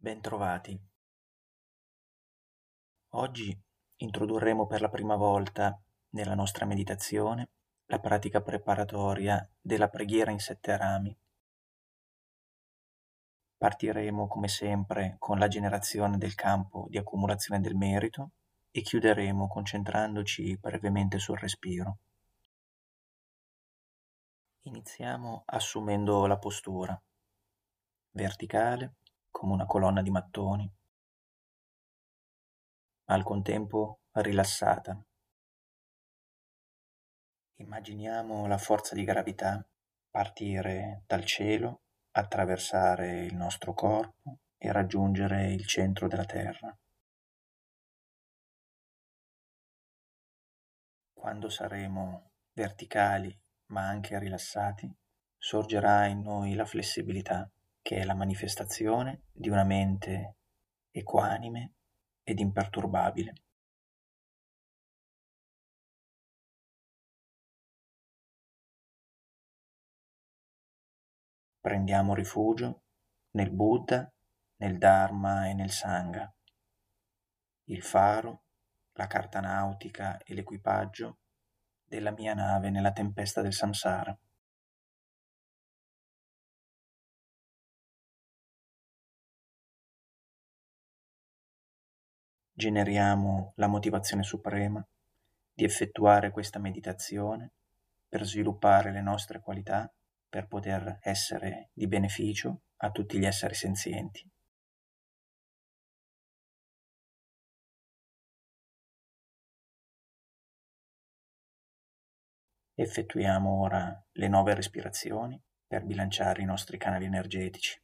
Bentrovati. Oggi introdurremo per la prima volta nella nostra meditazione la pratica preparatoria della preghiera in sette rami. Partiremo come sempre con la generazione del campo di accumulazione del merito e chiuderemo concentrandoci brevemente sul respiro. Iniziamo assumendo la postura verticale come una colonna di mattoni, ma al contempo rilassata. Immaginiamo la forza di gravità partire dal cielo, attraversare il nostro corpo e raggiungere il centro della Terra. Quando saremo verticali ma anche rilassati, sorgerà in noi la flessibilità, che è la manifestazione di una mente equanime ed imperturbabile. Prendiamo rifugio nel Buddha, nel Dharma e nel Sangha. Il faro, la carta nautica e l'equipaggio della mia nave nella tempesta del samsara. Generiamo la motivazione suprema di effettuare questa meditazione per sviluppare le nostre qualità, per poter essere di beneficio a tutti gli esseri senzienti. Effettuiamo ora le nove respirazioni per bilanciare i nostri canali energetici.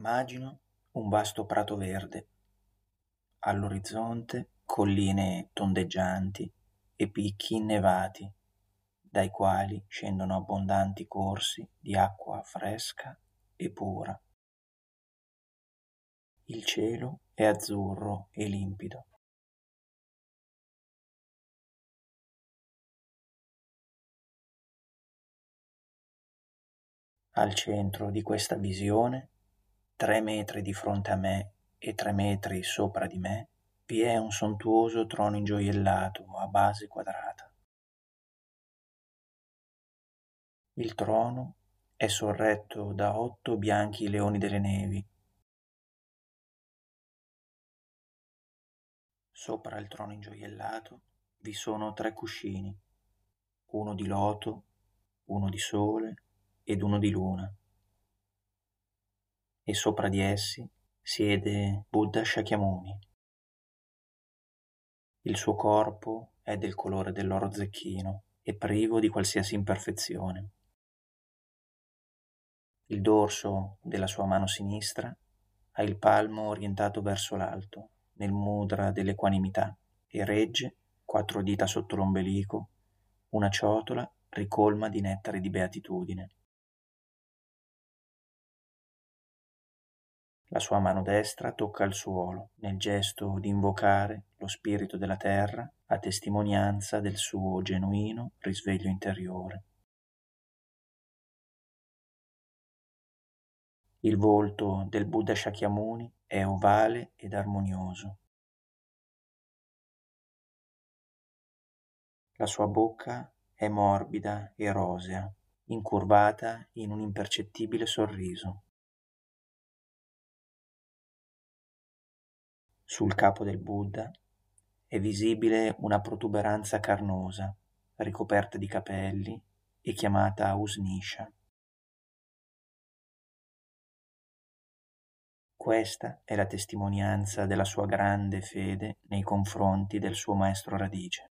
Immagino un vasto prato verde, all'orizzonte colline tondeggianti e picchi innevati, dai quali scendono abbondanti corsi di acqua fresca e pura. Il cielo è azzurro e limpido. Al centro di questa visione tre metri di fronte a me e tre metri sopra di me vi è un sontuoso trono ingioiellato a base quadrata. Il trono è sorretto da otto bianchi leoni delle nevi. Sopra il trono ingioiellato vi sono tre cuscini, uno di loto, uno di sole ed uno di luna e sopra di essi siede Buddha Shakyamuni. Il suo corpo è del colore dell'oro zecchino e privo di qualsiasi imperfezione. Il dorso della sua mano sinistra ha il palmo orientato verso l'alto, nel mudra dell'equanimità, e regge, quattro dita sotto l'ombelico, una ciotola ricolma di nettare di beatitudine. La sua mano destra tocca il suolo, nel gesto di invocare lo spirito della terra a testimonianza del suo genuino risveglio interiore. Il volto del Buddha Shakyamuni è ovale ed armonioso. La sua bocca è morbida e rosea, incurvata in un impercettibile sorriso. Sul capo del Buddha è visibile una protuberanza carnosa, ricoperta di capelli e chiamata Usnisha. Questa è la testimonianza della sua grande fede nei confronti del suo maestro radice.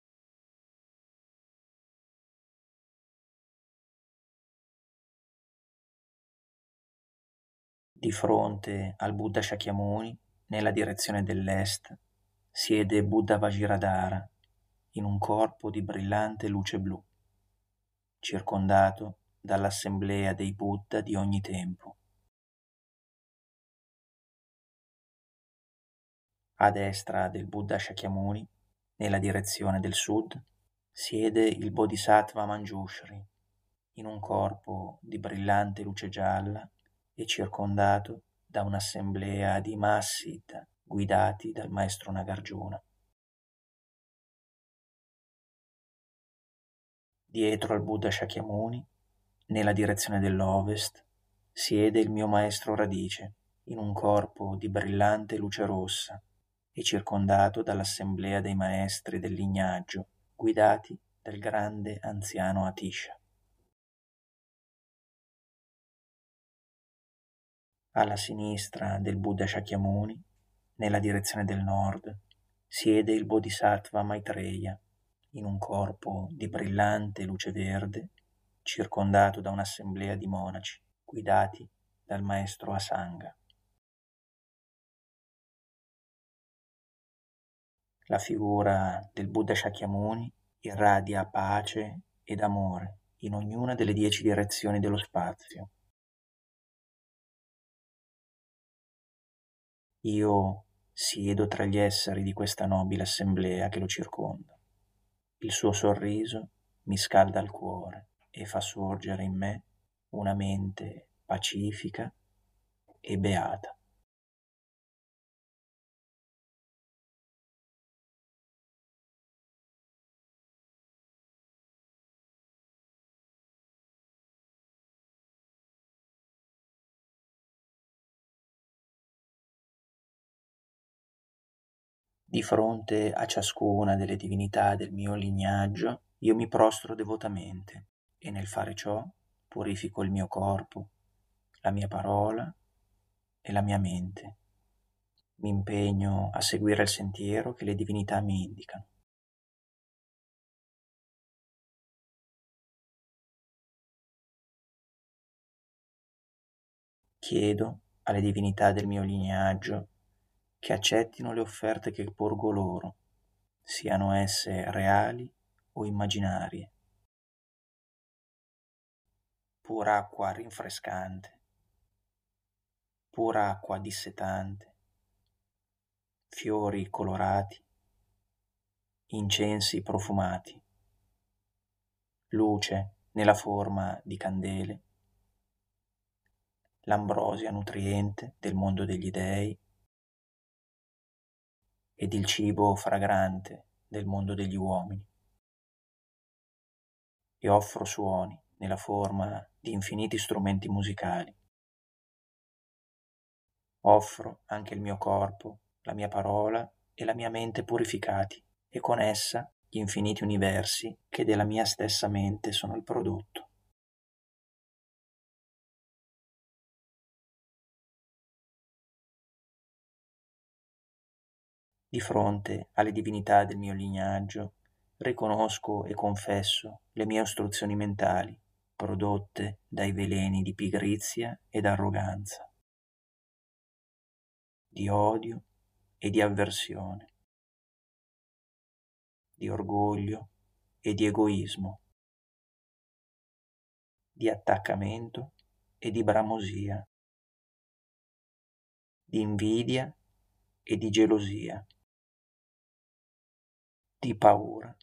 Di fronte al Buddha Shakyamuni, nella direzione dell'est, siede Buddha Vajradhara in un corpo di brillante luce blu, circondato dall'assemblea dei Buddha di ogni tempo. A destra del Buddha Shakyamuni, nella direzione del sud, siede il Bodhisattva Manjushri, in un corpo di brillante luce gialla e circondato da un'assemblea di Massid guidati dal maestro Nagarjuna. Dietro al Buddha Shakyamuni, nella direzione dell'ovest, siede il mio maestro radice, in un corpo di brillante luce rossa e circondato dall'assemblea dei maestri del lignaggio, guidati dal grande anziano Atisha. Alla sinistra del Buddha Shakyamuni, nella direzione del nord, siede il Bodhisattva Maitreya, in un corpo di brillante luce verde, circondato da un'assemblea di monaci, guidati dal maestro Asanga. La figura del Buddha Shakyamuni irradia pace ed amore in ognuna delle dieci direzioni dello spazio Io siedo tra gli esseri di questa nobile assemblea che lo circonda. Il suo sorriso mi scalda il cuore e fa sorgere in me una mente pacifica e beata. Di fronte a ciascuna delle divinità del mio lignaggio io mi prostro devotamente e nel fare ciò purifico il mio corpo, la mia parola e la mia mente. Mi impegno a seguire il sentiero che le divinità mi indicano. Chiedo alle divinità del mio lignaggio che accettino le offerte che porgo loro, siano esse reali o immaginarie. Pura acqua rinfrescante, pura acqua dissetante, fiori colorati, incensi profumati, luce nella forma di candele, l'ambrosia nutriente del mondo degli dei, ed il cibo fragrante del mondo degli uomini. E offro suoni nella forma di infiniti strumenti musicali. Offro anche il mio corpo, la mia parola e la mia mente purificati e con essa gli infiniti universi che della mia stessa mente sono il prodotto. Di fronte alle divinità del mio lignaggio, riconosco e confesso le mie ostruzioni mentali, prodotte dai veleni di pigrizia ed arroganza, di odio e di avversione, di orgoglio e di egoismo, di attaccamento e di bramosia, di invidia e di gelosia di paura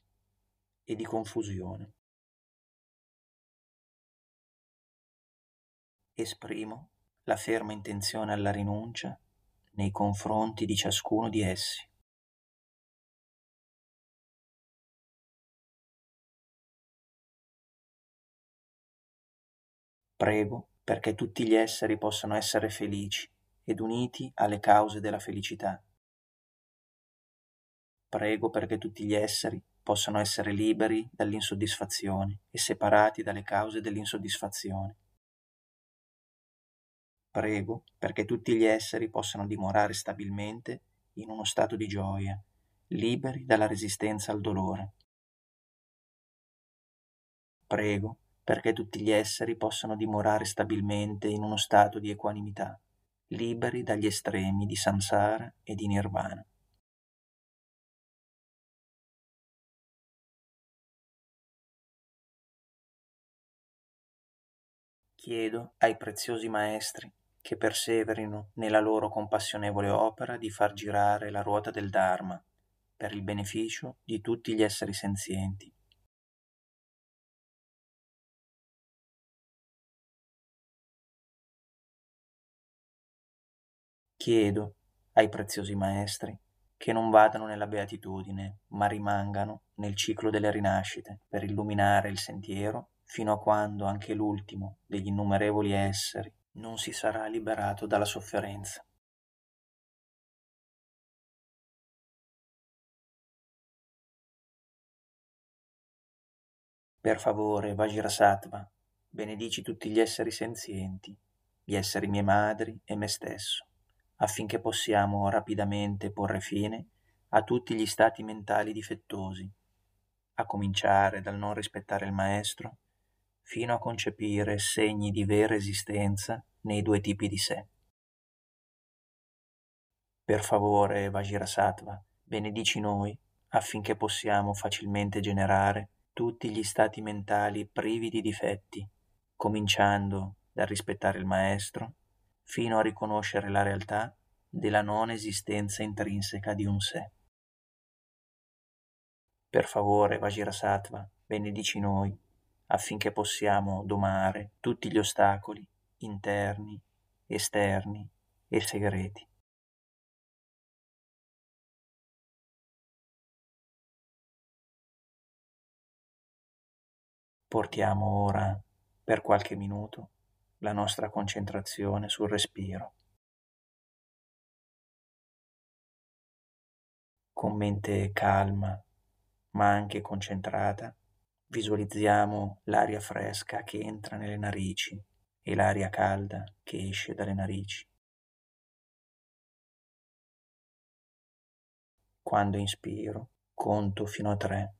e di confusione. Esprimo la ferma intenzione alla rinuncia nei confronti di ciascuno di essi. Prego perché tutti gli esseri possano essere felici ed uniti alle cause della felicità. Prego perché tutti gli esseri possano essere liberi dall'insoddisfazione e separati dalle cause dell'insoddisfazione. Prego perché tutti gli esseri possano dimorare stabilmente in uno stato di gioia, liberi dalla resistenza al dolore. Prego perché tutti gli esseri possano dimorare stabilmente in uno stato di equanimità, liberi dagli estremi di samsara e di nirvana. Chiedo ai preziosi maestri che perseverino nella loro compassionevole opera di far girare la ruota del Dharma per il beneficio di tutti gli esseri senzienti. Chiedo ai preziosi maestri che non vadano nella beatitudine, ma rimangano nel ciclo delle rinascite per illuminare il sentiero fino a quando anche l'ultimo degli innumerevoli esseri non si sarà liberato dalla sofferenza. Per favore, Vajrasattva, benedici tutti gli esseri senzienti, gli esseri mie madri e me stesso, affinché possiamo rapidamente porre fine a tutti gli stati mentali difettosi, a cominciare dal non rispettare il maestro, fino a concepire segni di vera esistenza nei due tipi di sé. Per favore, Vajrasattva, benedici noi affinché possiamo facilmente generare tutti gli stati mentali privi di difetti, cominciando dal rispettare il maestro, fino a riconoscere la realtà della non esistenza intrinseca di un sé. Per favore, Vajrasattva, benedici noi affinché possiamo domare tutti gli ostacoli interni, esterni e segreti. Portiamo ora per qualche minuto la nostra concentrazione sul respiro. Con mente calma ma anche concentrata, visualizziamo l'aria fresca che entra nelle narici e l'aria calda che esce dalle narici. Quando inspiro, conto fino a tre.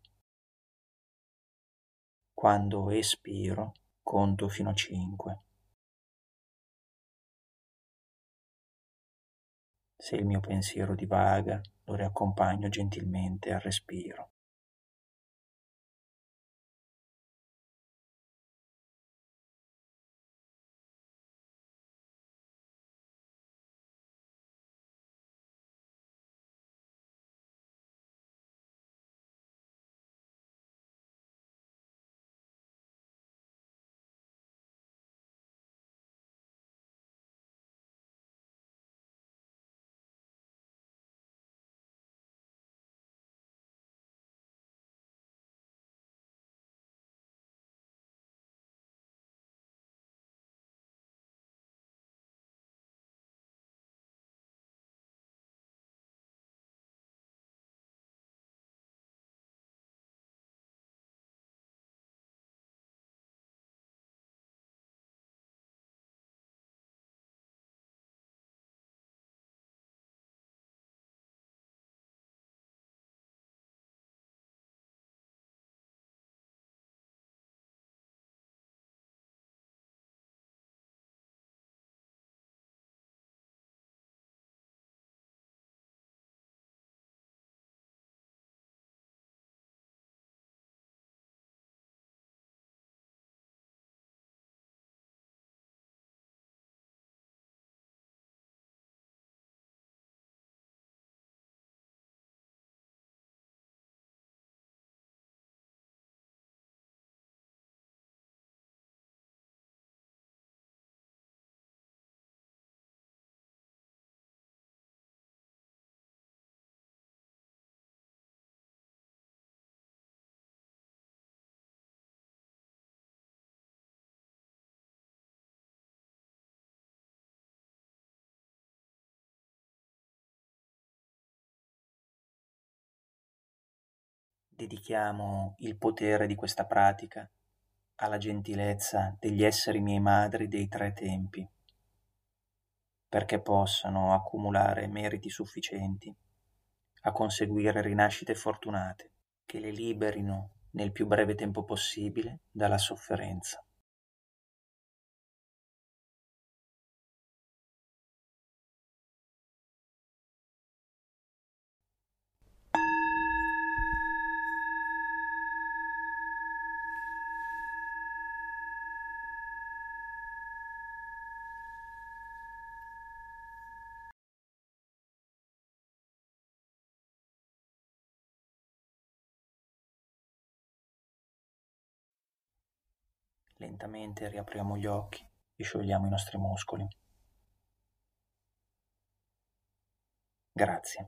Quando espiro, conto fino a cinque. Se il mio pensiero divaga, lo riaccompagno gentilmente al respiro. Dedichiamo il potere di questa pratica alla gentilezza degli esseri miei madri dei tre tempi, perché possano accumulare meriti sufficienti a conseguire rinascite fortunate che le liberino nel più breve tempo possibile dalla sofferenza. Lentamente riapriamo gli occhi e sciogliamo i nostri muscoli. Grazie.